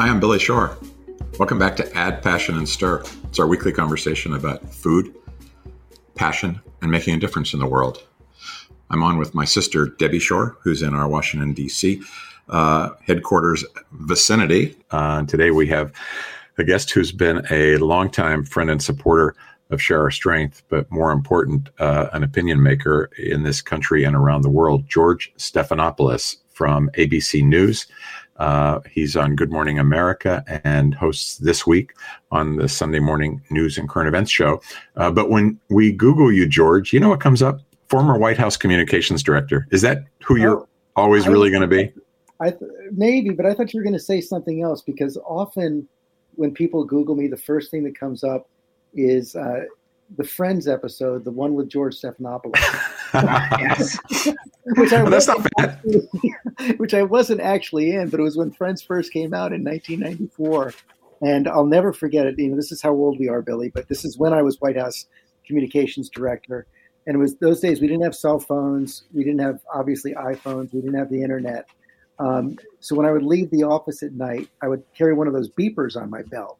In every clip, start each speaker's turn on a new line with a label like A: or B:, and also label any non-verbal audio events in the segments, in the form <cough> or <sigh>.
A: Hi, I'm Billy Shore. Welcome back to Add Passion and Stir. It's our weekly conversation about food, passion, and making a difference in the world. I'm on with my sister, Debbie Shore, who's in our Washington, D.C. Uh, headquarters vicinity. Uh, today we have a guest who's been a longtime friend and supporter of Share Our Strength, but more important, uh, an opinion maker in this country and around the world, George Stephanopoulos from ABC News. Uh, he's on Good Morning America and hosts this week on the Sunday morning news and current events show. Uh, but when we Google you, George, you know what comes up? Former White House communications director. Is that who you're always really going to be?
B: I th- maybe, but I thought you were going to say something else because often when people Google me, the first thing that comes up is uh, the Friends episode, the one with George Stephanopoulos. <laughs> which I that's not bad. Actually, which I wasn't actually in, but it was when Friends first came out in 1994, and I'll never forget it. You know, this is how old we are, Billy. But this is when I was White House communications director, and it was those days we didn't have cell phones, we didn't have obviously iPhones, we didn't have the internet. Um, so when I would leave the office at night, I would carry one of those beepers on my belt,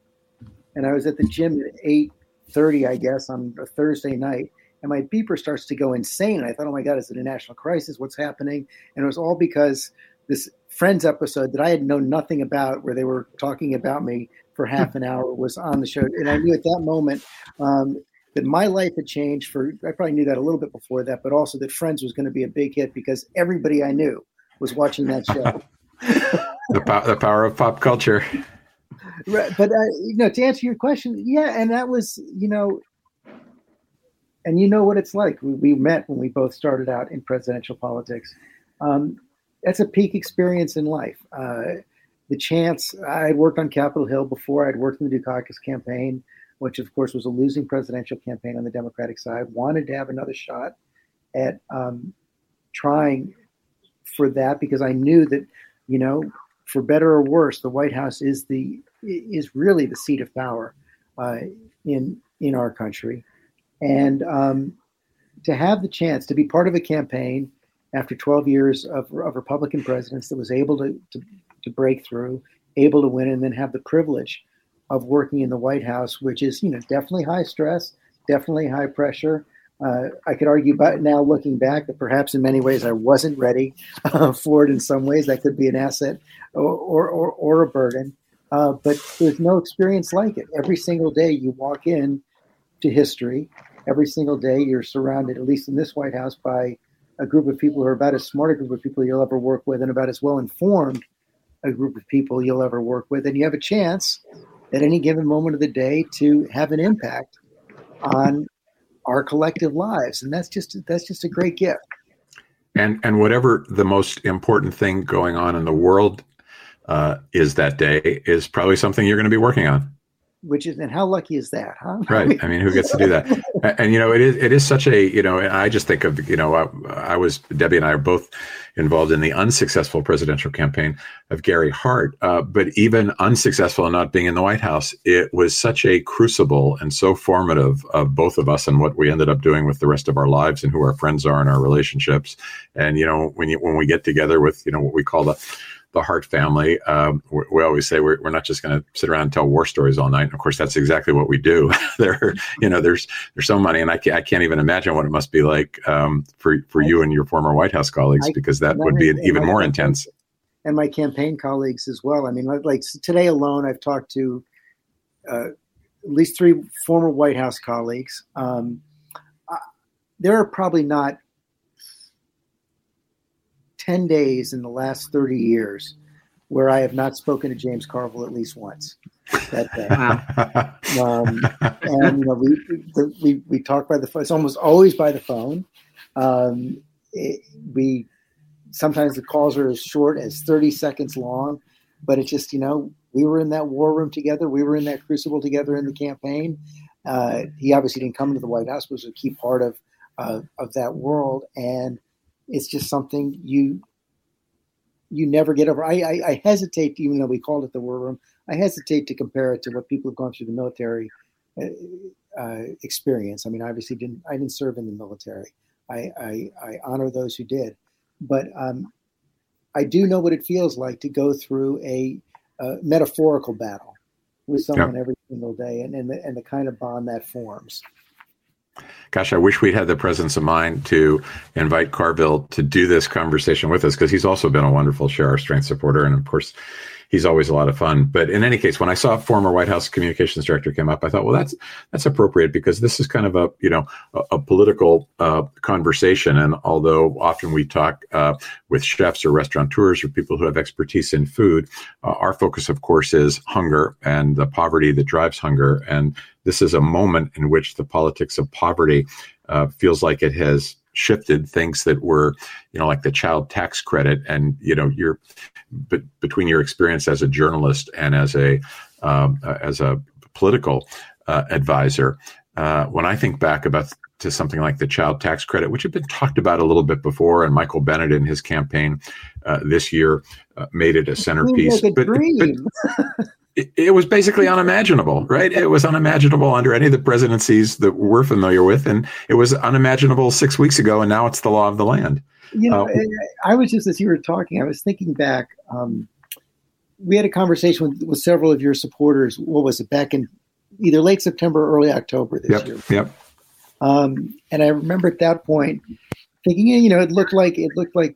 B: and I was at the gym at eight thirty, I guess, on a Thursday night, and my beeper starts to go insane. And I thought, oh my God, is it a national crisis? What's happening? And it was all because this Friends episode that I had known nothing about, where they were talking about me for half an hour, was on the show. And I knew at that moment um, that my life had changed for, I probably knew that a little bit before that, but also that Friends was going to be a big hit because everybody I knew was watching that show. <laughs>
A: the, po- the power of pop culture.
B: Right, but uh, you know, to answer your question, yeah, and that was, you know, and you know what it's like. We, we met when we both started out in presidential politics. Um, that's a peak experience in life. Uh, the chance I had worked on Capitol Hill before. I'd worked in the Dukakis campaign, which of course was a losing presidential campaign on the Democratic side. Wanted to have another shot at um, trying for that because I knew that, you know, for better or worse, the White House is the is really the seat of power uh, in in our country, and um, to have the chance to be part of a campaign after 12 years of, of Republican presidents that was able to, to to break through, able to win, and then have the privilege of working in the White House, which is you know definitely high stress, definitely high pressure. Uh, I could argue about now looking back that perhaps in many ways I wasn't ready uh, for it. In some ways, that could be an asset or or, or, or a burden. Uh, but there's no experience like it. Every single day you walk in to history. Every single day you're surrounded, at least in this White House, by a group of people who are about as smart a group of people you'll ever work with, and about as well informed a group of people you'll ever work with. And you have a chance at any given moment of the day to have an impact on our collective lives, and that's just that's just a great gift.
A: And and whatever the most important thing going on in the world uh, is that day is probably something you're going to be working on.
B: Which is and how lucky is that huh? <laughs>
A: Right i mean who gets to do that? <laughs> And, and, you know it is it is such a you know i just think of you know I, I, was debbie and i are both involved in the unsuccessful presidential campaign of gary hart uh, but even unsuccessful in not being in the white house it was such a crucible and so formative of both of us and what we ended up doing with the rest of our lives and who our friends are and our relationships. And you know when you when we get together with you know what we call the the Hart family. Um, we, we, always say we're, we're not just going to sit around and tell war stories all night. And of course, that's exactly what we do. <laughs> there, you know, there's there's so many, and I can't, I can't even imagine what it must be like um, for for you and your former White House colleagues, because that would be even more intense.
B: And my campaign colleagues as well. I mean, like today alone, I've talked to uh, at least three former White House colleagues. Um, uh, there are probably not 10 days in the last 30 years where I have not spoken to James Carville at least once that day. <laughs> Wow. Um, and you know, we, we we talk by the phone. It's almost always by the phone. Um, it, we sometimes the calls are as short as 30 seconds long, but it's just you know we were in that war room together. We were in that crucible together in the campaign. Uh, he obviously didn't come into the White House, but was a key part of uh, of that world and it's just something you you never get over. I, I, I hesitate, even though we called it the war room, I hesitate to compare it to what people have gone through the military uh, uh, experience. I mean, obviously, didn't I didn't serve in the military. I, I, I honor those who did, but um, I do know what it feels like to go through a a metaphorical battle with someone yep. every single day, and and the, and the kind of bond that forms.
A: Gosh, I wish we'd had the presence of mind to invite Carville to do this conversation with us because he's also been a wonderful share our strength supporter, and of course, he's always a lot of fun. But in any case, when I saw former White House communications director came up, I thought, well, that's that's appropriate because this is kind of a you know a, a political uh, conversation. And although often we talk uh, with chefs or restaurateurs or people who have expertise in food, uh, our focus, of course, is hunger and the poverty that drives hunger. And this is a moment in which the politics of poverty uh, feels like it has shifted things that were you know like the child tax credit and you know you're but between your experience as a journalist and as a um, uh, as a political uh, advisor uh, when i think back about to something like the child tax credit which had been talked about a little bit before and michael bennet in his campaign uh, this year uh, made it a centerpiece
B: but, but, <laughs>
A: it, it was basically unimaginable, right? It was unimaginable under any of the presidencies that we're familiar with, and it was unimaginable six weeks ago, and now it's the law of the land.
B: You know, uh, I was just as you were talking, I was thinking back. Um, we had a conversation with, with several of your supporters. What was it back in either late September or early October this
A: yep,
B: year?
A: Yep.
B: Um, and I remember at that point thinking, you know, it looked like it looked like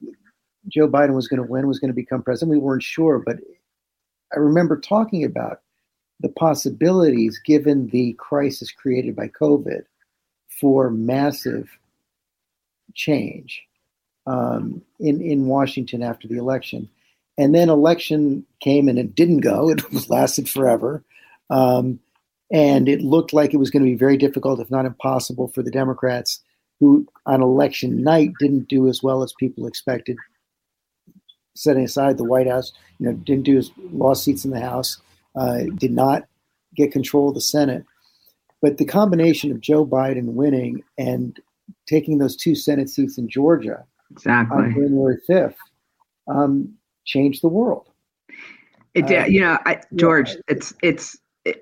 B: Joe Biden was going to win, was going to become president. We weren't sure, but I remember talking about the possibilities given the crisis created by COVID for massive change um, in in Washington after the election, and then election came and it didn't go. It <laughs> lasted forever, um, and it looked like it was going to be very difficult, if not impossible, for the Democrats, who on election night didn't do as well as people expected, setting aside the White House, you know, didn't do his lost seats in the House, uh, did not get control of the Senate. But the combination of Joe Biden winning and taking those two Senate seats in Georgia
C: exactly.
B: on January 5th um, changed the world.
C: It did. Uh, you know, I, George, yeah. it's it's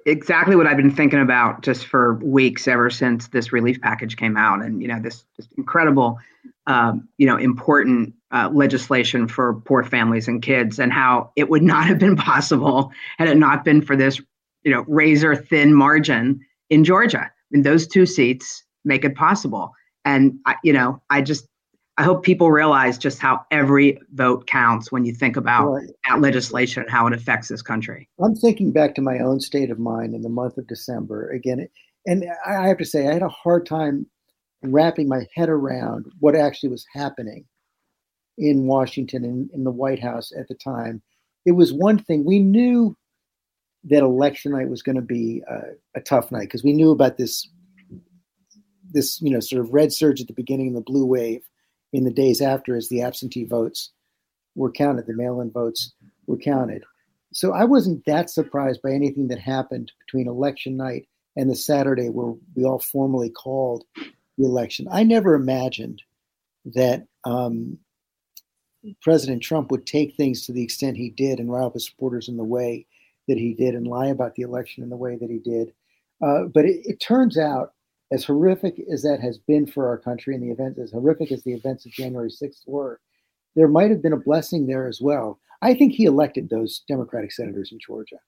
C: exactly what I've been thinking about just for weeks ever since this relief package came out, and you know this, this incredible, um, you know, important uh, legislation for poor families and kids, and how it would <laughs> not have been possible had it not been for this, you know, razor thin margin in Georgia. I mean, those two seats make it possible, and I, you know, I just I hope people realize just how every vote counts when you think about right. that legislation and how it affects this country.
B: I'm thinking back to my own state of mind in the month of December again, and I have to say I had a hard time wrapping my head around what actually was happening in Washington and in the White House at the time. It was one thing we knew that election night was going to be a, tough night because we knew about this this you know sort of red surge at the beginning of the blue wave in the days after as the absentee votes were counted, the mail in votes were counted. So I wasn't that surprised by anything that happened between election night and the Saturday where we all formally called the election. I never imagined that um, President Trump would take things to the extent he did and rile up his supporters in the way that he did and lie about the election in the way that he did. Uh, but it, it turns out as horrific as that has been for our country and the events, as horrific as the events of January 6th were, there might have been a blessing there as well. I think he elected those Democratic senators in Georgia.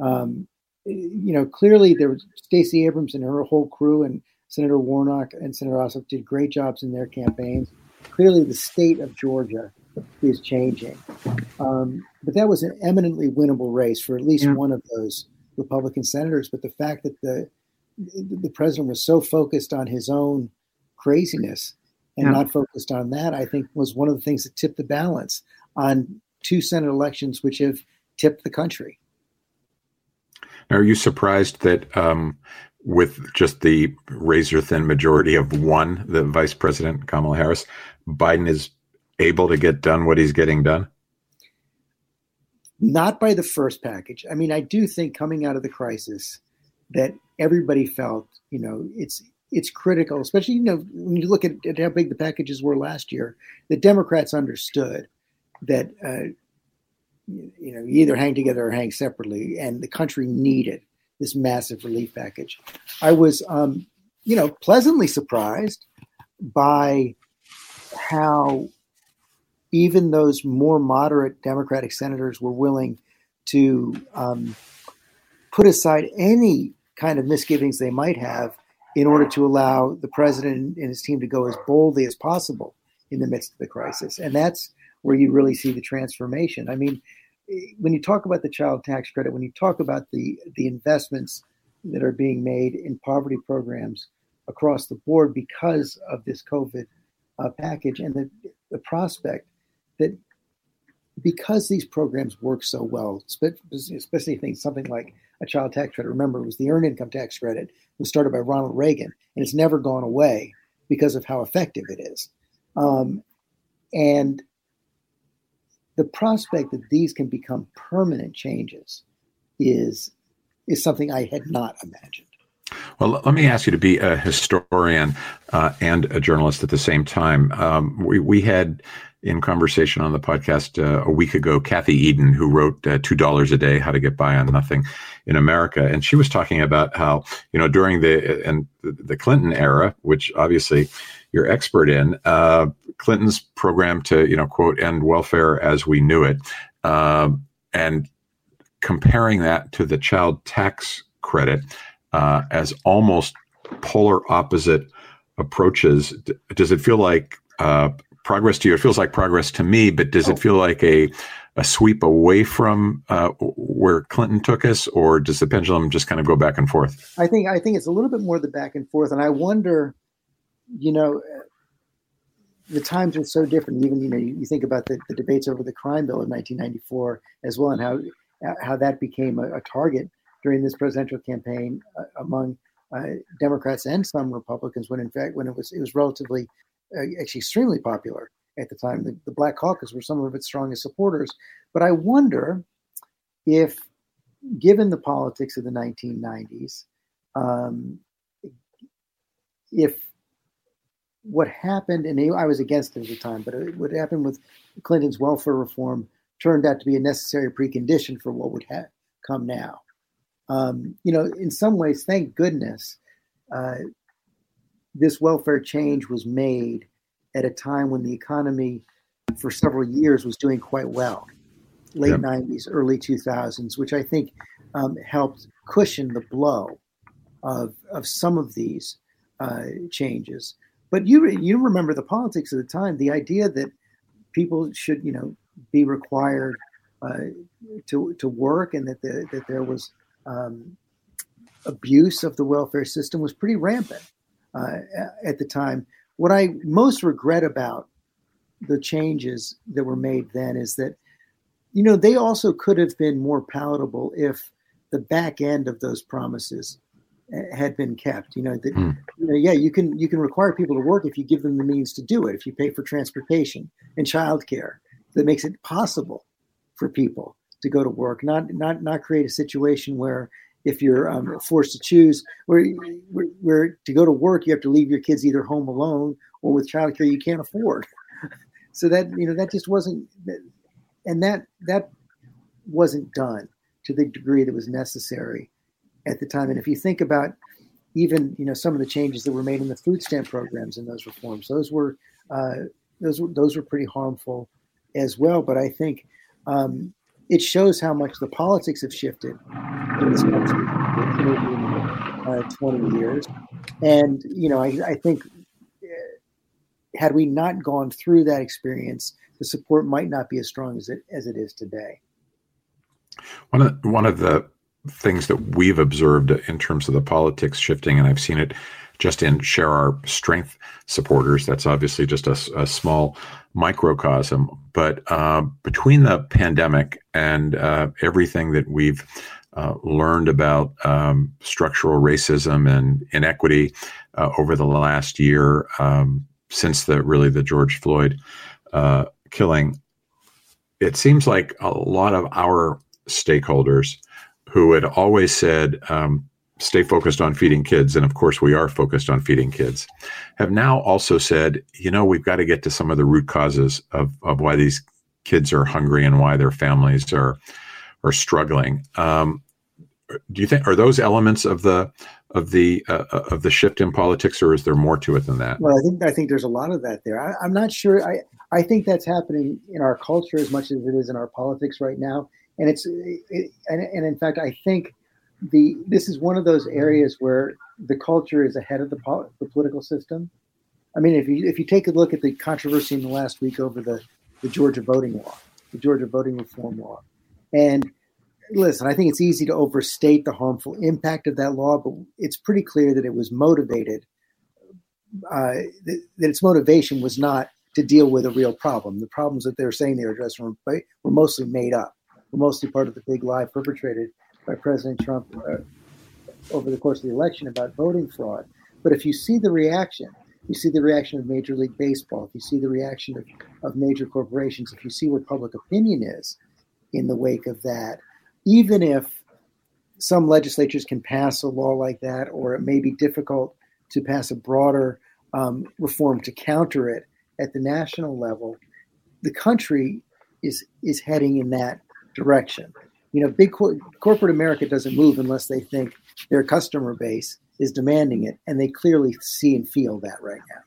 B: Um, you know, clearly there was Stacey Abrams and her whole crew, and Senator Warnock and Senator Ossoff did great jobs in their campaigns. Clearly, the state of Georgia is changing. Um, but that was an eminently winnable race for at least yeah. one of those Republican senators. But the fact that the the president was so focused on his own craziness and yeah. not focused on that, I think was one of the things that tipped the balance on two Senate elections, which have tipped the country.
A: Are you surprised that um, with just the razor thin majority of one, the Vice President Kamala Harris, Biden is able to get done what he's getting done?
B: Not by the first package. I mean, I do think coming out of the crisis that everybody felt, you know, it's it's critical, especially you know when you look at, at how big the packages were last year. The Democrats understood that uh, you know you either hang together or hang separately, and the country needed this massive relief package. I was, um, you know, pleasantly surprised by how even those more moderate Democratic senators were willing to um, put aside any kind of misgivings they might have in order to allow the president and his team to go as boldly as possible in the midst of the crisis. And that's where you really see the transformation. I mean, when you talk about the child tax credit, when you talk about the the investments that are being made in poverty programs across the board because of this COVID uh, package and the, the prospect that because these programs work so well, especially things something like a child tax credit. Remember, it was the earned income tax credit was started by Ronald Reagan, and it's never gone away because of how effective it is. Um, and the prospect that these can become permanent changes is is something I had not imagined.
A: Well, let me ask you to be a historian uh, and a journalist at the same time. Um, we, we had in conversation on the podcast uh, a week ago Kathy Edin, who wrote uh, Two Dollars a Day How to Get By on Nothing in America. And she was talking about how, you know, during the, and the Clinton era, which obviously you're expert in, uh, Clinton's program to, you know, quote, end welfare as we knew it. Uh, and comparing that to the child tax credit uh, as almost polar opposite approaches. Does it feel like uh, progress to you? It feels like progress to me, but does it oh. feel like a a sweep away from uh, where Clinton took us, or does the pendulum just kind of go back and forth?
B: I think I think it's a little bit more the back and forth, and I wonder, you know, the times are so different. Even you know, you, think about the, the debates over the crime bill of 1994 as well, and how how that became a, a target during this presidential campaign uh, among uh, Democrats and some Republicans. When in fact, when it was it was relatively uh, actually extremely popular at the time. The, the Black Caucus were some of its strongest supporters. But I wonder if, given the politics of the 1990s, um, if what happened, and I was against it at the time, but what happened with Clinton's welfare reform turned out to be a necessary precondition for what would ha- come now. Um, you know, in some ways, thank goodness, uh, this welfare change was made at a time when the economy for several years was doing quite well, late yep. 90s, early 2000s, which I think um, helped cushion the blow of, of some of these uh, changes. But you you remember the politics of the time, the idea that people should you know be required uh, to to work and that the, that there was um, abuse of the welfare system was pretty rampant uh, at the time. What I most regret about the changes that were made then is that, you know, they also could have been more palatable if the back end of those promises had been kept. You know that, mm. you know, yeah, you can you can require people to work if you give them the means to do it. If you pay for transportation and childcare, that makes it possible for people to go to work. Not not not create a situation where if you're um, forced to choose where, where, where, to go to work, you have to leave your kids either home alone or with childcare you can't afford. <laughs> so that you know that just wasn't, and that that wasn't done to the degree that was necessary at the time. And if you think about even you know some of the changes that were made in the food stamp programs and those reforms, those were uh, those were those were pretty harmful as well. But I think um, it shows how much the politics have shifted in this country in uh, 20 years. And, you know, I, I think uh, had we not gone through that experience, the support might not be as strong as it, as it is today.
A: One of, one of the things that we've observed in terms of the politics shifting, and I've seen it just in share our strength supporters. That's obviously just a, a small microcosm. But uh, between the pandemic and uh, everything that we've uh, learned about um, structural racism and inequity uh, over the last year, um, since the really the George Floyd uh, killing, it seems like a lot of our stakeholders who had always said um, stay focused on feeding kids, and of course we are focused on feeding kids, have now also said, you know, we've got to get to some of the root causes of, of why these kids are hungry and why their families are are struggling. Um, do you think are those elements of the of the uh, of the shift in politics, or is there more to it than that?
B: Well, I think I think there's a lot of that there. I, I'm not sure. I I think that's happening in our culture as much as it is in our politics right now. And it's it, and, and in fact, I think the this is one of those areas where the culture is ahead of the, the political system. I mean, if you if you take a look at the controversy in the last week over the the Georgia voting law, the Georgia voting reform law, and listen, I think it's easy to overstate the harmful impact of that law, but it's pretty clear that it was motivated. Uh, that, that, its motivation was not to deal with a real problem. The problems that they were saying they were addressing were, were mostly made up, were mostly part of the big lie perpetrated by President Trump uh, over the course of the election about voting fraud. But if you see the reaction, you see the reaction of Major League Baseball, if you see the reaction of, of major corporations, if you see what public opinion is in the wake of that, even if some legislatures can pass a law like that, or it may be difficult to pass a broader um, reform to counter it at the national level, the country is is heading in that direction. You know, big cor- corporate America doesn't move unless they think their customer base is demanding it, and they clearly see and feel that right now.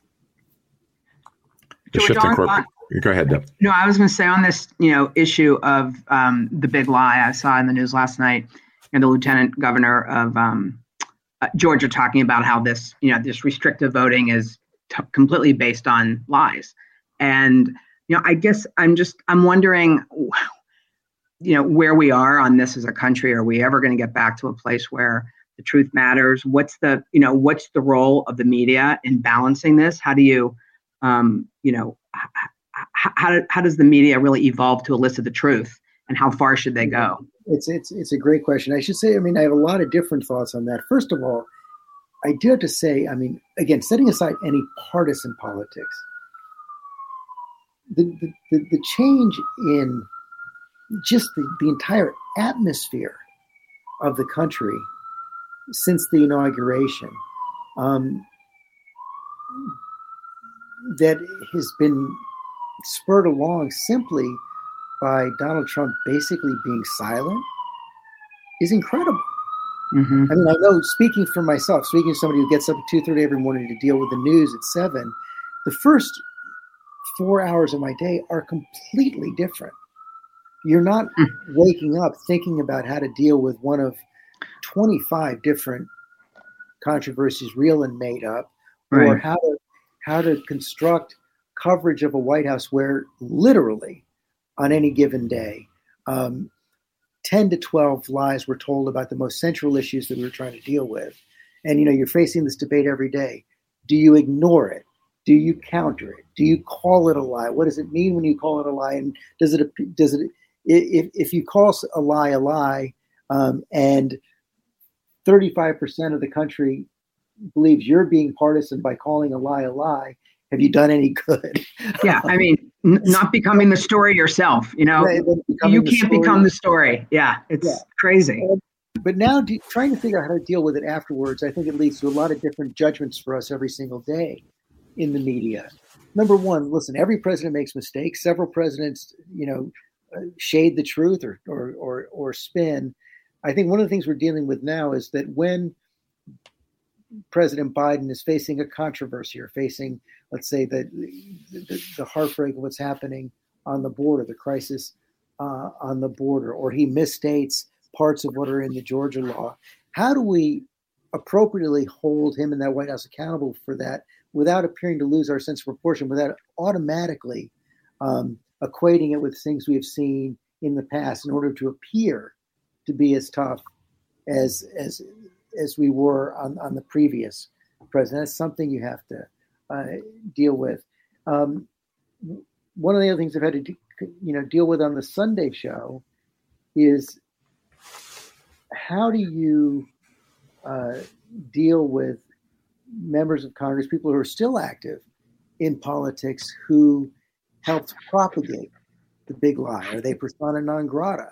D: George, corporate. Go ahead, Deb.
C: No, I was going to say on this, you know, issue of um, the big lie I saw in the news last night, and the lieutenant governor of um, uh, Georgia talking about how this, you know, this restrictive voting is t- completely based on lies, and you know, I guess I'm just I'm wondering, you know, where we are on this as a country. Are we ever going to get back to a place where the truth matters? What's the, you know, what's the role of the media in balancing this? How do you, um, you know, how, how does the media really evolve to elicit the truth and how far should they go?
B: It's, it's, it's a great question. I should say, I mean, I have a lot of different thoughts on that. First of all, I do have to say, I mean, again, setting aside any partisan politics, the, the, the, the change in just the, the entire atmosphere of the country since the inauguration um, that has been spurred along simply by Donald Trump basically being silent is incredible. Mm-hmm. I mean, I know speaking for myself, speaking to somebody who gets up at two thirty every morning to deal with the news at seven, the first four hours of my day are completely different. You're not mm. waking up thinking about how to deal with one of 25 different controversies, real and made up, right. or how to how to construct coverage of a White House where literally on any given day, um, 10 to 12 lies were told about the most central issues that we were trying to deal with. And you know, you're facing this debate every day. Do you ignore it? Do you counter it? Do you call it a lie? What does it mean when you call it a lie? And does it does it if, if you call a lie a lie um, and 35% of the country believes you're being partisan by calling a lie a lie, have you done any good? <laughs>
C: yeah, I mean, n- not becoming the story yourself. You know, right, you can't become the story. Yeah, it's yeah. crazy.
B: But now, do, trying to figure out how to deal with it afterwards, I think it leads to a lot of different judgments for us every single day in the media. Number one, listen, every president makes mistakes. Several presidents, you know, shade the truth or, or or or spin. I think one of the things we're dealing with now is that when President Biden is facing a controversy or facing, let's say, the, the, the heartbreak of what's happening on the border, the crisis uh, on the border, or he misstates parts of what are in the Georgia law. How do we appropriately hold him and that White House accountable for that without appearing to lose our sense of proportion, without automatically um, equating it with things we have seen in the past in order to appear to be as tough as as as we were on, on the previous president. That's something you have to uh, deal with. Um, one of the other things I've had to, you know, deal with on the Sunday show is how do you uh, deal with members of Congress, people who are still active in politics, who helped propagate the big lie? Are they persona non grata?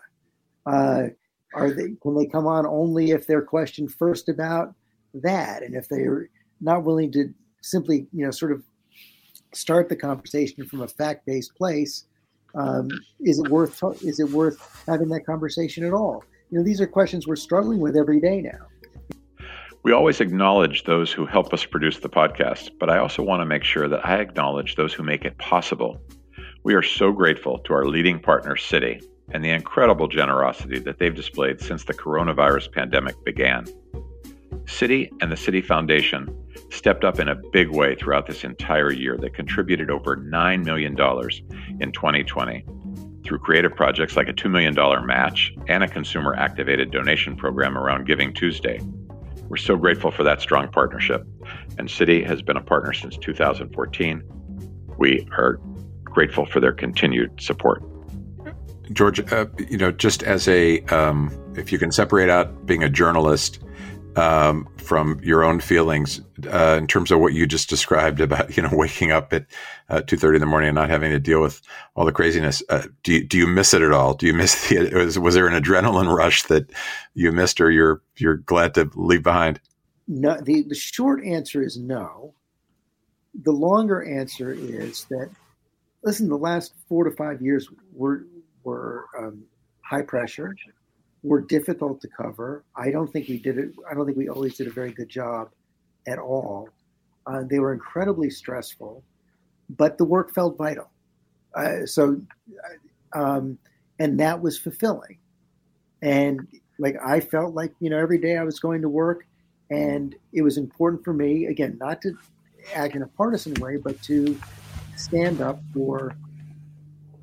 B: Uh, are they can they come on only if they're questioned first about that, and if they're not willing to simply, you know, sort of start the conversation from a fact-based place? Um, is it worth is it worth having that conversation at all? You know, these are questions we're struggling with every day now.
D: We always acknowledge those who help us produce the podcast, but I also want to make sure that I acknowledge those who make it possible. We are so grateful to our leading partner, Citi, and the incredible generosity that they've displayed since the coronavirus pandemic began. Citi and the Citi Foundation stepped up in a big way throughout this entire year. They contributed over $9 million in 2020 through creative projects like a $2 million match and a consumer activated donation program around Giving Tuesday. We're so grateful for that strong partnership. And Citi has been a partner since 2014. We are grateful for their continued support.
A: George, uh, you know, just as a, um, if you can separate out being a journalist um, from your own feelings uh, in terms of what you just described about you know <laughs> waking up at uh, two thirty in the morning and not having to deal with all the craziness. Uh, do you, do you miss it at all? Do you miss <laughs> the was, was there an adrenaline rush that you missed or you're you're glad to leave behind?
B: No. The the short answer is no. The longer answer is that listen. The last four to five years were were um, high pressure were difficult to cover. I don't think we did it. I don't think we always did a very good job at all. Uh, they were incredibly stressful, but the work felt vital. Uh, so, uh, um, and that was fulfilling. And like I felt like you know every day I was going to work, and it was important for me again not to act in a partisan way, but to stand up for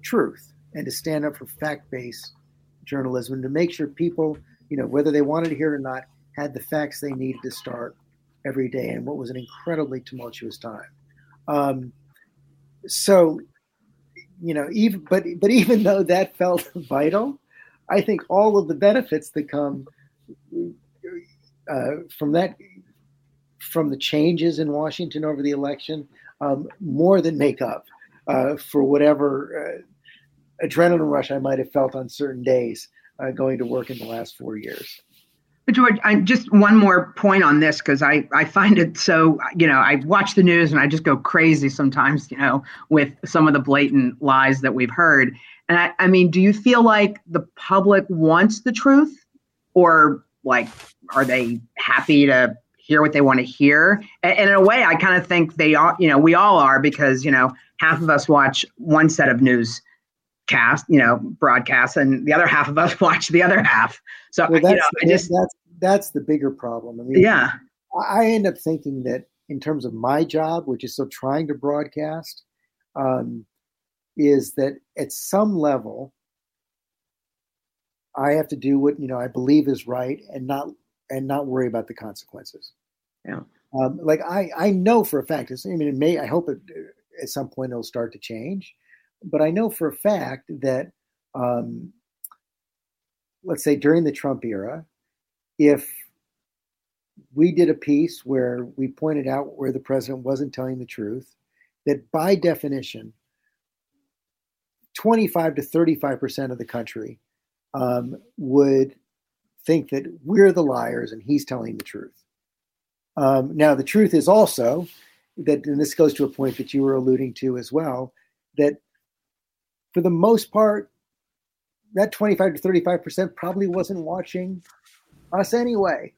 B: truth and to stand up for fact based journalism to make sure people, you know, whether they wanted to hear it or not, had the facts they needed to start every day in what was an incredibly tumultuous time. Um, so, you know, even but but even though that <laughs> felt vital, I think all of the benefits that come uh, from that from the changes in Washington over the election um, more than make up uh, for whatever uh, adrenaline rush I might have felt on certain days uh, going to work in the last four years.
C: But George, I just one more point on this because I, I find it so you know I watch the news and I just go crazy sometimes you know with some of the blatant lies that we've heard and I, I mean do you feel like the public wants the truth or like are they happy to hear what they want to hear and, and in a way I kind of think they are you know we all are because you know half of us watch one set of news cast, you know, broadcast, and the other half of us <laughs> watch the other half. So well, you know, just
B: that's that's the bigger problem. I mean,
C: yeah,
B: I end up thinking that in terms of my job, which is still trying to broadcast, um, is that at some level, I have to do what you know I believe is right, and not and not worry about the consequences.
C: Yeah.
B: Um, like I, I know for a fact. I mean, it may. I hope it, at some point it'll start to change but I know for a fact that, um, let's say during the Trump era, if we did a piece where we pointed out where the president wasn't telling the truth, that by definition, 25 to 35% of the country um, would think that we're the liars and he's telling the truth. Um, now, the truth is also that, and this goes to a point that you were alluding to as well, that for the most part, that 25 to 35% probably wasn't watching us anyway.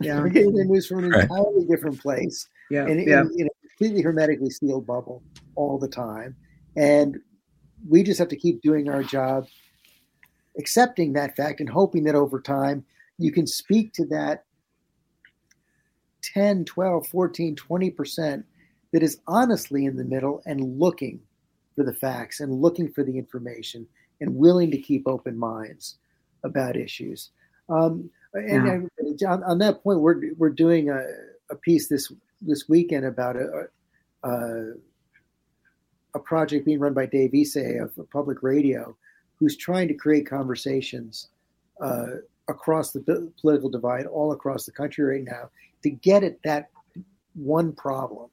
B: Yeah. <laughs> <laughs> We're getting their news from an right. entirely different place.
C: Yeah.
B: And
C: yeah.
B: in, in a completely hermetically sealed bubble all the time. And we just have to keep doing our job, accepting that fact and hoping that over time you can speak to that 10, 12, 14, 20% that is honestly in the middle and looking for the facts and looking for the information and willing to keep open minds about issues. Um, and yeah. on, on, that point, we're we're doing a, a piece this this weekend about a, a, a project being run by Dave Isay of Public Radio, who's trying to create conversations uh, across the political divide all across the country right now to get at that one problem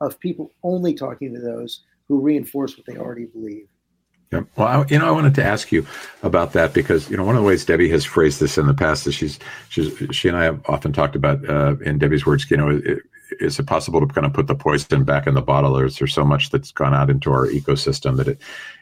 B: of people only talking to those who reinforce what they already believe.
A: Yeah. Well, I, you know, I wanted to ask you about that because you know one of the ways Debbie has phrased this in the past is she's she's she and I have often talked about uh, in Debbie's words. You know, it, is it possible to kind of put the poison back in the bottle, or is there so much that's gone out into our ecosystem that it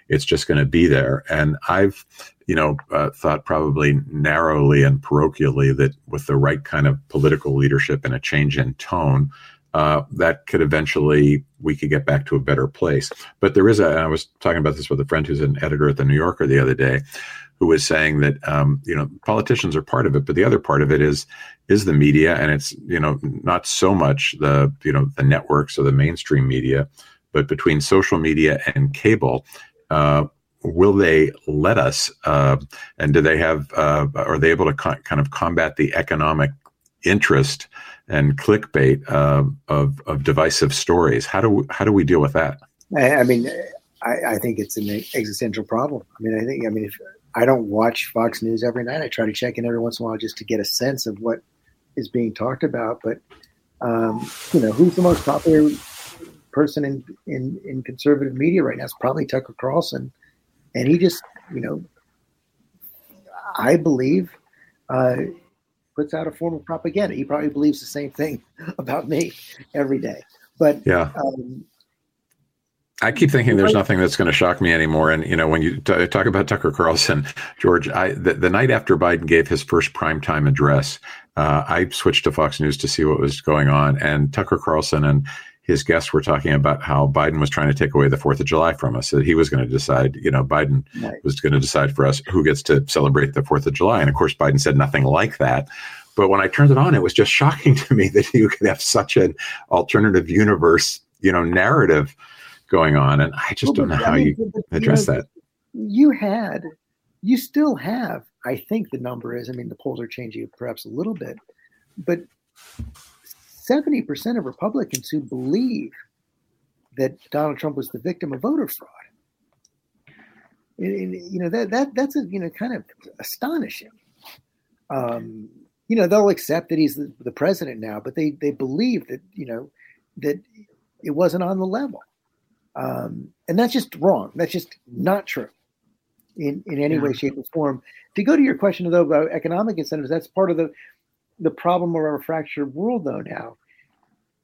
A: it's just going to be there? And I've you know uh, thought probably narrowly and parochially that with the right kind of political leadership and a change in tone, uh, that could eventually we could get back to a better place. But there is a. I was talking about this with a friend who's an editor at the New Yorker the other day, who was saying that um, you know politicians are part of it, but the other part of it is is the media, and it's you know not so much the you know the networks or the mainstream media, but between social media and cable. Uh, will they let us uh, and do they have uh, are they able to co- kind of combat the economic interest and clickbait uh, of of divisive stories how do we, how do we deal with that
B: I, I mean I, I, think it's an existential problem i mean i think i mean if i don't watch fox news every night i try to check in every once in a while just to get a sense of what is being talked about but um, you know who's the most popular person in, in, in conservative media right now it's probably tucker carlson and he just, you know, I believe, uh, puts out a form of propaganda. He probably believes the same thing <laughs> about me every day. But
A: yeah. Um, I keep thinking there's nothing that's going to shock me anymore. And you know, when you t- talk about Tucker Carlson, <laughs> George, I the, the night after Biden gave his first primetime address, uh, I switched to Fox News to see what was going on, and Tucker Carlson and his guests were talking about how Biden was trying to take away the Fourth of July from us. That he was going to decide, you know, Biden right. was going to decide for us who gets to celebrate the Fourth of July. And of course, Biden said nothing like that. But when I turned it on, it was just <laughs> shocking to me that you could have such an alternative universe, you know, narrative going on. And I just well, don't know how you address you know, that.
B: You had, you still have, I think the number is, I mean, the polls are changing perhaps a little bit, but 70% of Republicans who believe that Donald Trump was the victim of voter fraud. And, you know that that that's a, you know kind of astonishing. Um, you know they'll accept that he's the, the, president now, but they they believe that you know that it wasn't on the level, um, and that's just wrong. That's just not true in in any yeah. way, shape, or form. To go to your question though about economic incentives, that's part of the the problem of our fractured world though now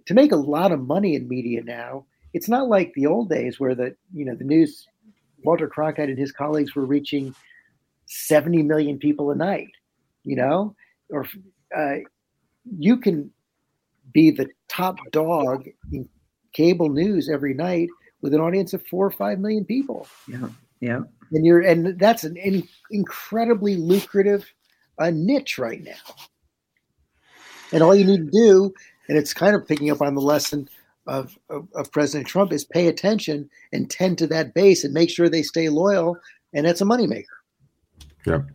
B: to make a lot of money in media now it's not like the old days where the you know the news walter cronkite and his colleagues were reaching 70 million people a night you know or uh, you can be the top dog in cable news every night with an audience of four or five million people
C: yeah yeah
B: and you're and that's an in, incredibly lucrative uh, niche right now and all you need to do, and it's kind of picking up on the lesson of, of, of President Trump, is pay attention and tend to that base and make sure they stay loyal. And that's a moneymaker.
A: Yep.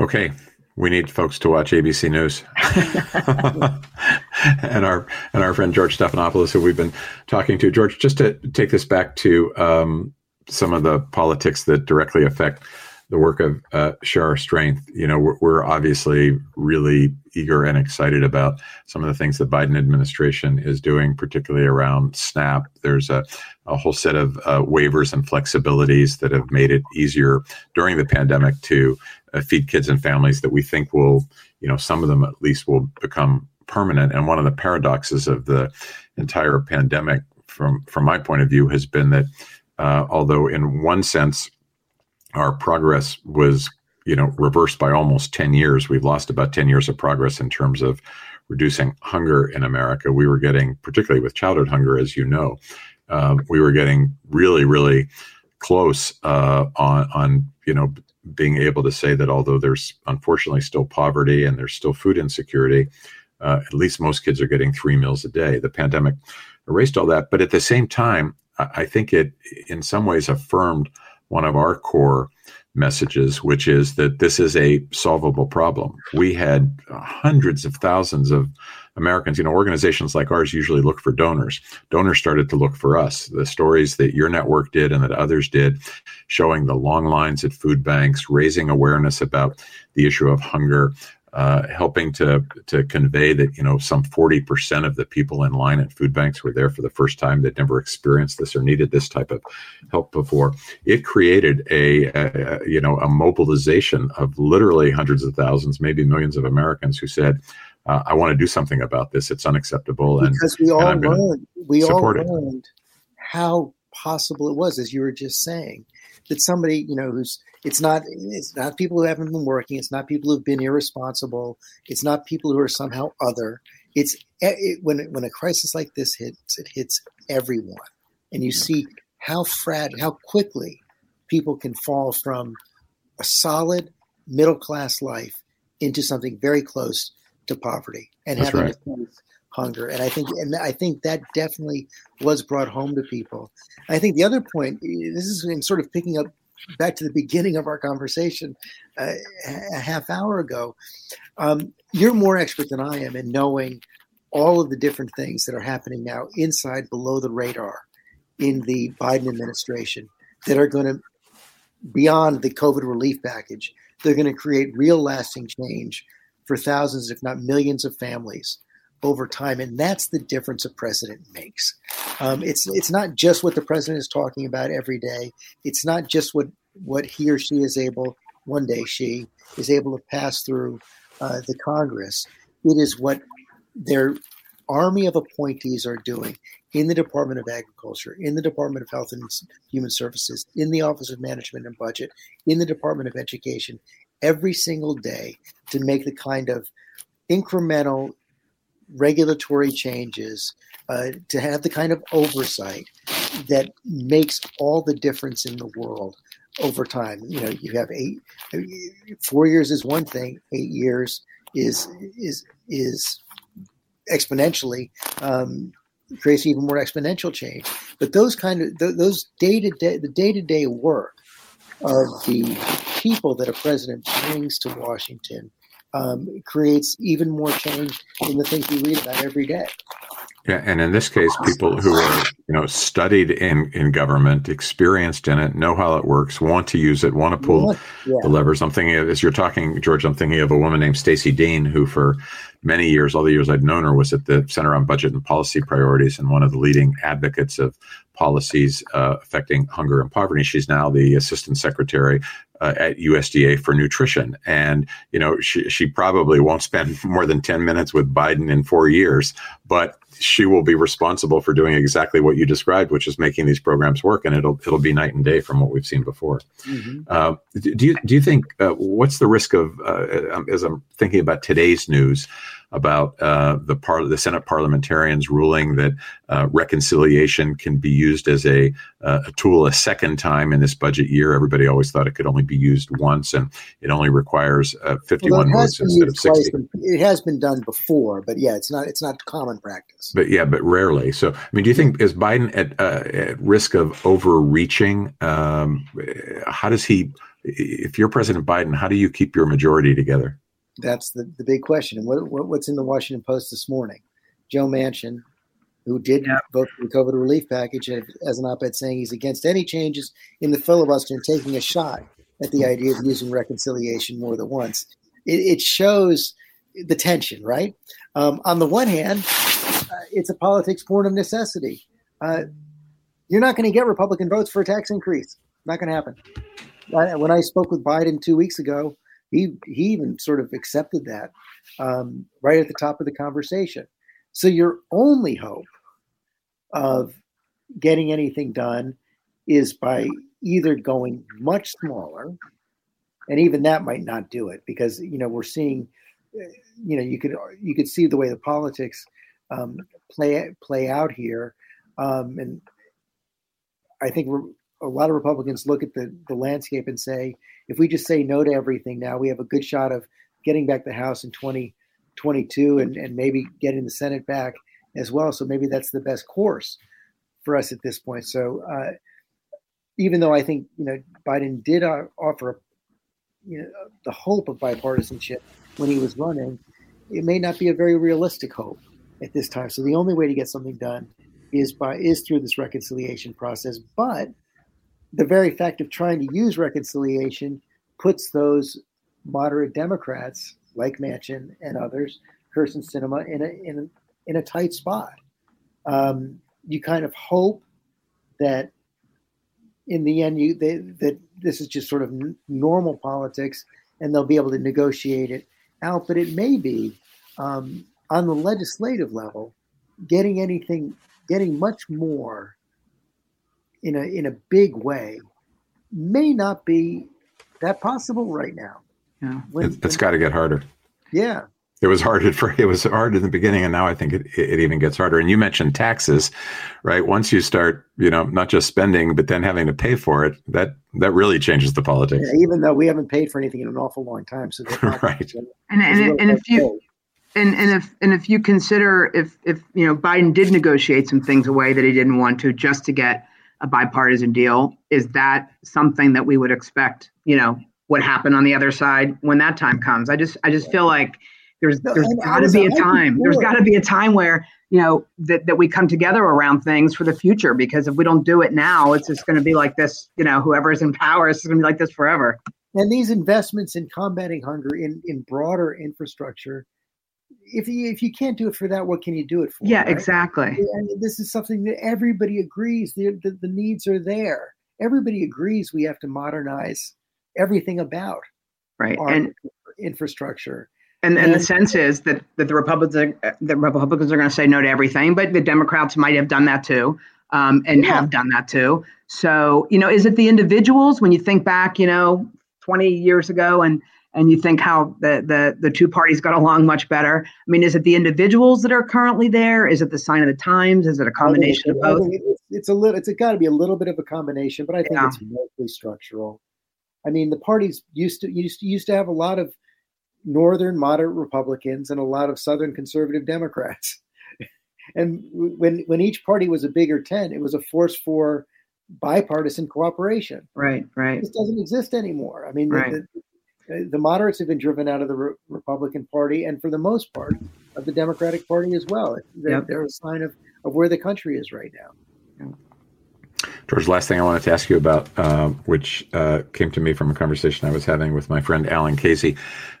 A: Okay. We need folks to watch ABC News. <laughs> <laughs> <laughs> and our and our friend George Stephanopoulos, who we've been talking to. George, just to take this back to um, some of the politics that directly affect the work of uh, Share Our Strength, you know, we're, we're, obviously really eager and excited about some of the things the Biden administration is doing, particularly around SNAP. There's a, a whole set of uh, waivers and flexibilities that have made it easier during the pandemic to uh, feed kids and families that we think will, you know, some of them at least will become permanent. And one of the paradoxes of the entire pandemic, from from my point of view, has been that uh, although in one sense our progress was you know reversed by almost 10 years we've lost about 10 years of progress in terms of reducing hunger in america we were getting particularly with childhood hunger as you know uh, we were getting really really close uh, on on you know being able to say that although there's unfortunately still poverty and there's still food insecurity uh, at least most kids are getting three meals a day the pandemic erased all that but at the same time i think it in some ways affirmed one of our core messages, which is that this is a solvable problem. We had hundreds of thousands of Americans, you know, organizations like ours usually look for donors. Donors started to look for us. The stories that your network did and that others did, showing the long lines at food banks, raising awareness about the issue of hunger, uh, helping to to convey that you know some 40% of the people in line at food banks were there for the first time they'd never experienced this or needed this type of help before it created a, a you know a mobilization of literally hundreds of thousands maybe millions of americans who said uh, I want to do something about this. It's unacceptable. And,
B: because we all learned, we all learned it. how possible it was, as you were just saying, that somebody, you know, who's it's not it's not people who haven't been working. It's not people who've been irresponsible. It's not people who are somehow other. it's eh, it, when when a crisis like this hits, it hits everyone, and you see how fragile, how quickly people can fall from a solid middle class life into something very close to poverty and That's having right. to face hunger. And I think, and I think that definitely was brought home to people. I think the other point, this is in sort of picking up back to the beginning of our conversation uh, a half hour ago. Um, you're more expert than I am in knowing all of the different things that are happening now inside below the radar in the Biden administration that are going to beyond the COVID relief package. They're going to create real lasting change for thousands, if not millions, of families over time, and that's the difference a president makes. Um, it's it's not just what the president is talking about every day. It's not just what what he or she is able one day she is able to pass through uh, the Congress. It is what their army of appointees are doing in the Department of Agriculture, in the Department of Health and Human Services, in the Office of Management and Budget, in the Department of Education, every single day to make the kind of incremental regulatory changes, uh, to have the kind of oversight that makes all the difference in the world over time. You know, you have eight, four years is one thing, eight years is is is exponentially um, creates even more exponential change. But those kind of those day to day, the day to day work of the people that a president brings to Washington um, creates even more change in the things we read about every day.
A: Yeah, and in this case, people who are you know studied in in government, experienced in it, know how it works, want to use it, want to pull yeah. the levers. I'm thinking of, as you're talking, George. I'm thinking of a woman named Stacy Dean, who for many years, all the years I'd known her, was at the Center on Budget and Policy Priorities and one of the leading advocates of policies uh, affecting hunger and poverty. She's now the assistant secretary uh, at USDA for nutrition, and you know she she probably won't spend <laughs> more than ten minutes with Biden in four years, but she will be responsible for doing exactly what you described, which is making these programs work, and it'll it'll be night and day from what we've seen before. Mm-hmm. Uh, do you do you think uh, what's the risk of uh, as I'm thinking about today's news? About uh, the part the Senate parliamentarians ruling that uh, reconciliation can be used as a, uh, a, tool a second time in this budget year. Everybody always thought it could only be used once, and it only requires uh, 51 well, votes instead of 60.
B: It has been done before, but yeah, it's not it's not common practice.
A: But yeah, but rarely. So, I mean, do you think is Biden at, uh, at risk of overreaching? Um, how does he? If you're President Biden, how do you keep your majority together?
B: That's the, the big question. And what, what, what's in the Washington Post this morning? Joe Manchin, who did yeah. vote for the COVID relief package, as an op-ed saying he's against any changes in the filibuster and taking a shot at the idea of using reconciliation more than once. It, it shows the tension, right? Um, on the one hand, uh, it's a politics born of necessity. Uh, you're not going to get Republican votes for a tax increase. Not going to happen. when I spoke with Biden two weeks ago, he he even sort of accepted that um, right at the top of the conversation. So your only hope of getting anything done is by either going much smaller, and even that might not do it because you know we're seeing, you know, you could you could see the way the politics um, play play out here, um, and I think a lot of Republicans look at the the landscape and say, if we just say no to everything now, we have a good shot of getting back the House in 2022 and, and maybe getting the Senate back as well. So maybe that's the best course for us at this point. So uh, even though I think you know Biden did uh, offer you know the hope of bipartisanship when he was running, it may not be a very realistic hope at this time. So the only way to get something done is by is through this reconciliation process. But the very fact of trying to use reconciliation puts those moderate Democrats like Manchin and others, Kyrsten Sinema, in a in a, in a tight spot. Um, you kind of hope that in the end, you they, that this is just sort of n- normal politics, and they'll be able to negotiate it out. But it may be um, on the legislative level, getting anything, getting much more in a in a big way may not be that possible right now.
A: Yeah, when, it's, it's got to get harder.
B: Yeah,
A: It was hard for it was hard in the beginning, and now I think it, it even gets harder. And you mentioned taxes, right? Once you start, you know, not just spending, but then having to pay for it, that that really changes the politics.
B: Yeah, even though we haven't paid for anything in an awful long time, so <laughs>
A: right.
C: And and, and if you and and if and if you consider if if you know Biden did negotiate some things away that he didn't want to just to get a bipartisan deal, is that something that we would expect? You know, would happen on the other side when that time comes? I just I just feel like there's there's got to be a time. There's got to be a time where you know that, that we come together around things for the future. Because if we don't do it now, it's just going to be like this. You know, whoever's in power is going to be like this forever.
B: And these investments in combating hunger in in broader infrastructure, if you if you can't do it for that, what can you do it for?
C: Yeah, right? exactly.
B: And this is something that everybody agrees the, the the needs are there. Everybody agrees we have to modernize everything about
C: right and
B: infrastructure
C: and, and, the sense is that, that the Republicans are, the Republicans are going to say no to everything, but the Democrats might have done that too, um, and yeah. have done that too. So you know, is it the individuals when you think back, you know, 20 years ago, and and you think how the the the two parties got along much better? I mean, is it the individuals that are currently there? Is it the sign of the times? Is it a combination of both?
B: It's, it's, a little. It's got to be a little bit of a combination, but I think yeah. it's mostly structural. I mean, the parties used to used to, used to have a lot of northern moderate Republicans and a lot of southern conservative Democrats. <laughs> and when when each party was a bigger tent, it was a force for bipartisan cooperation.
C: Right, right.
B: This doesn't exist anymore. I mean, right. the, the, the, moderates have been driven out of the Re- Republican Party, and for the most part, of the Democratic Party as well. They're, yep. they're a sign of, of where the country is right now.
A: George, last thing I wanted to ask you about, uh, which uh, came to me from a conversation I was having with my friend Alan Khazei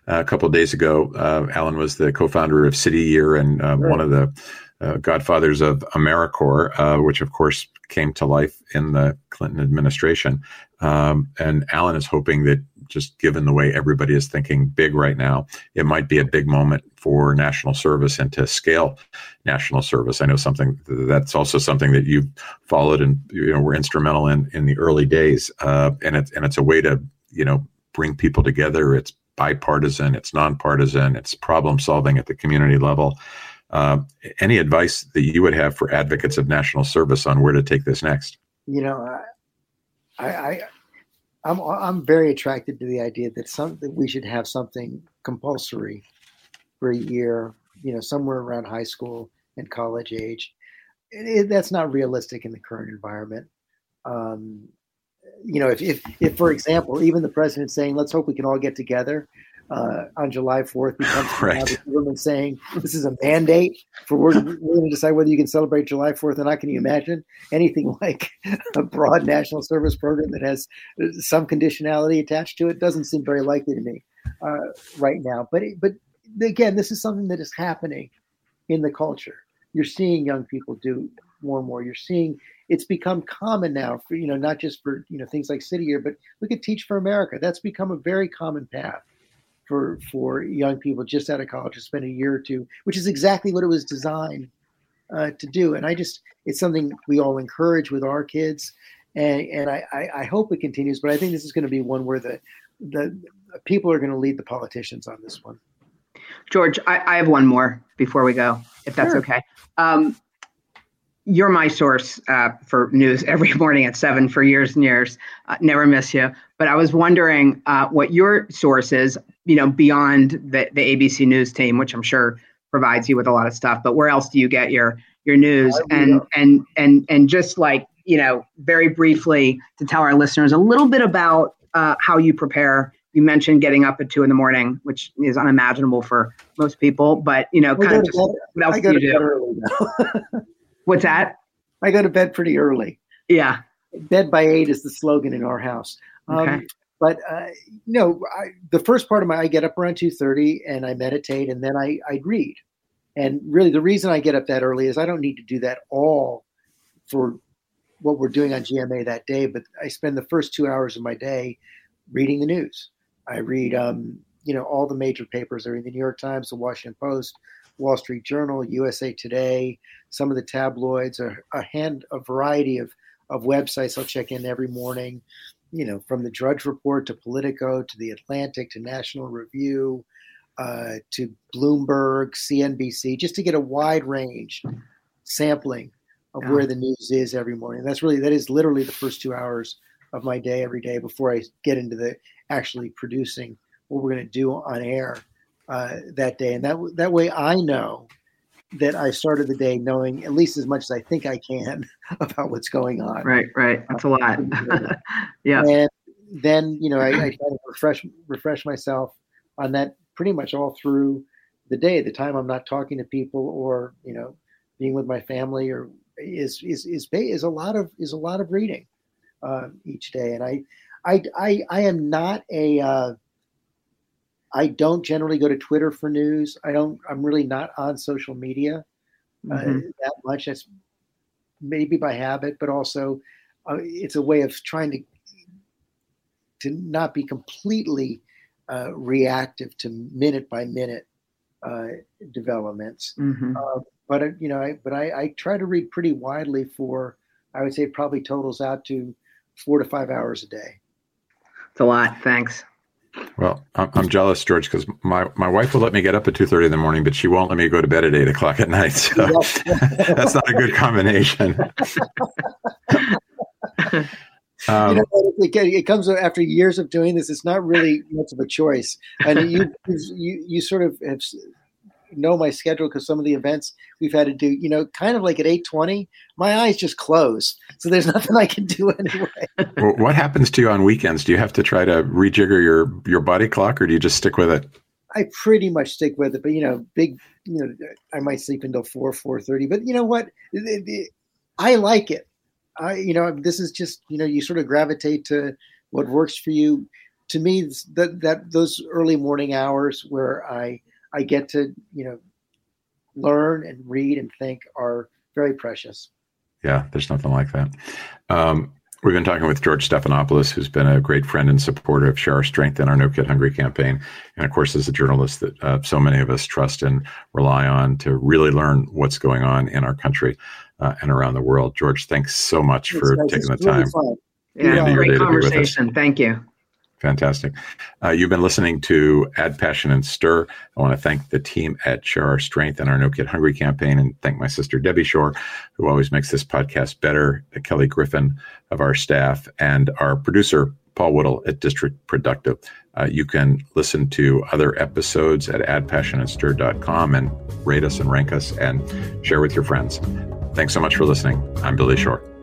A: uh, a couple of days ago. Uh, Alan was the co-founder of City Year and uh, one of the uh, godfathers of AmeriCorps, which of course came to life in the Clinton administration. Um, and Alan is hoping that just given the way everybody is thinking big right now, it might be a big moment for national service and to scale national service. I know something that's also something that you've followed and you know were instrumental in in the early days, uh, and it's and it's a way to you know bring people together. It's bipartisan, it's nonpartisan, it's problem solving at the community level. Uh, any advice that you would have for advocates of national service on where to take this next?
B: You know, I, I I'm I'm very attracted to the idea that some that we should have something compulsory for a year, you know, somewhere around high school and college age. It, it, that's not realistic in the current environment. Um, you know, if, if, if, for example, even the president saying, "Let's hope we can all get together," uh, on July 4th becomes <laughs> right. the government saying this is a mandate for we're, we're going to decide whether you can celebrate July 4th or not. Can you imagine anything <laughs> like a broad national service program that has some conditionality attached to it? Doesn't seem very likely to me uh, right now. But but again, this is something that is happening in the culture. You're seeing young people do more and more. You're seeing it's become common now for you know not just for you know things like City Year, but look at Teach for America. That's become a very common path for for young people just out of college to spend a year or two, which is exactly what it was designed uh, to do. And I just it's something we all encourage with our kids, and and I, I, I hope it continues. But I think this is going to be one where the the people are going to lead the politicians on this one.
C: George, I, I have one more before we go, if that's sure. okay. Um, you're my source uh, for news <laughs> every morning at seven for years and years. Uh, never miss you. But I was wondering uh, what your source is you know, beyond the, the ABC News team, which I'm sure provides you with a lot of stuff. But where else do you get your your news? And and and and just like you know, very briefly to tell our listeners a little bit about uh, how you prepare. You mentioned getting up at two in the morning, which is unimaginable for most people. But you know, kind of just, what else do you do? <laughs> What's that?
B: I go to bed pretty early.
C: Yeah.
B: Bed by eight is the slogan in our house. Um, okay. But uh, you know, I, the first part of my I get up around two thirty and I meditate and then I I read. And really, the reason I get up that early is I don't need to do that all for what we're doing on GMA that day. But I spend the first two hours of my day reading the news. I read, um, you know, all the major papers. I read the New York Times, the Washington Post, Wall Street Journal, USA Today, some of the tabloids, a, a hand, a variety of of websites. I'll check in every morning you know, from the Drudge Report to Politico to the Atlantic to National Review, uh, to Bloomberg, CNBC, just to get a wide range sampling of yeah. where the news is every morning. That's really that is literally the first two hours of my day every day before I get into the actually producing what we're going to do on air uh, that day, and that that way I know that I started the day knowing at least as much as I think I can <laughs> about what's going on.
C: Right, right. That's a lot. <laughs> yeah.
B: And then you know I, I try to refresh refresh myself on that pretty much all through the day. The time I'm not talking to people or you know being with my family or is is is is a lot of is a lot of reading uh, each day. And I I I I am not a uh, I don't generally go to Twitter for news. I don't. I'm really not on social media uh, mm-hmm. that much. That's maybe by habit, but also uh, it's a way of trying to to not be completely uh, reactive to minute by minute uh, developments. Mm-hmm. Uh, but uh, you know, I, but I, I, try to read pretty widely for. I would say probably totals out to four to five hours a day.
C: It's a lot. Thanks.
A: Well, I'm, jealous, George, because my, my wife will let me get up at two thirty in the morning, but she won't let me go to bed at eight o'clock at night. So <laughs> that's not a good combination. <laughs>
B: Um, you know, it, it, comes after years of doing this. It's not really much of a choice, and you you you sort of have know my schedule because some of the events we've had to do, you know, kind of like at eight twenty, my eyes just close, so there's <laughs> nothing I can do anyway.
A: well, what happens to you on weekends? Do you have to try to rejigger your your body clock, or do you just stick with it?
B: I pretty much stick with it, but you know, big, you know, I might sleep until four four thirty, but you know what? I like it. I, you know, this is just, you know, you sort of gravitate to what works for you. To me, that that those early morning hours where I I get to, you know, learn and read and think are very precious.
A: Yeah, there's nothing like that. Um, we've been talking with George Stephanopoulos, who's been a great friend and supporter of Share Our Strength and our No Kid Hungry campaign. And of course, is a journalist that uh, so many of us trust and rely on to really learn what's going on in our country uh, and around the world. George, thanks so much it's for nice. taking it's the really time. Fun.
C: Yeah, great conversation. Thank you.
A: Fantastic. Uh, you've been listening to Add Passion and Stir. I want to thank the team at Share Our Strength and our No Kid Hungry campaign, and thank my sister Debbie Shore, who always makes this podcast better, Kelly Griffin of our staff, and our producer, Paul Woodle at District Productive. Uh, you can listen to other episodes at addpassionandstir.com and rate us and rank us and share with your friends. Thanks so much for listening. I'm Billy Shore.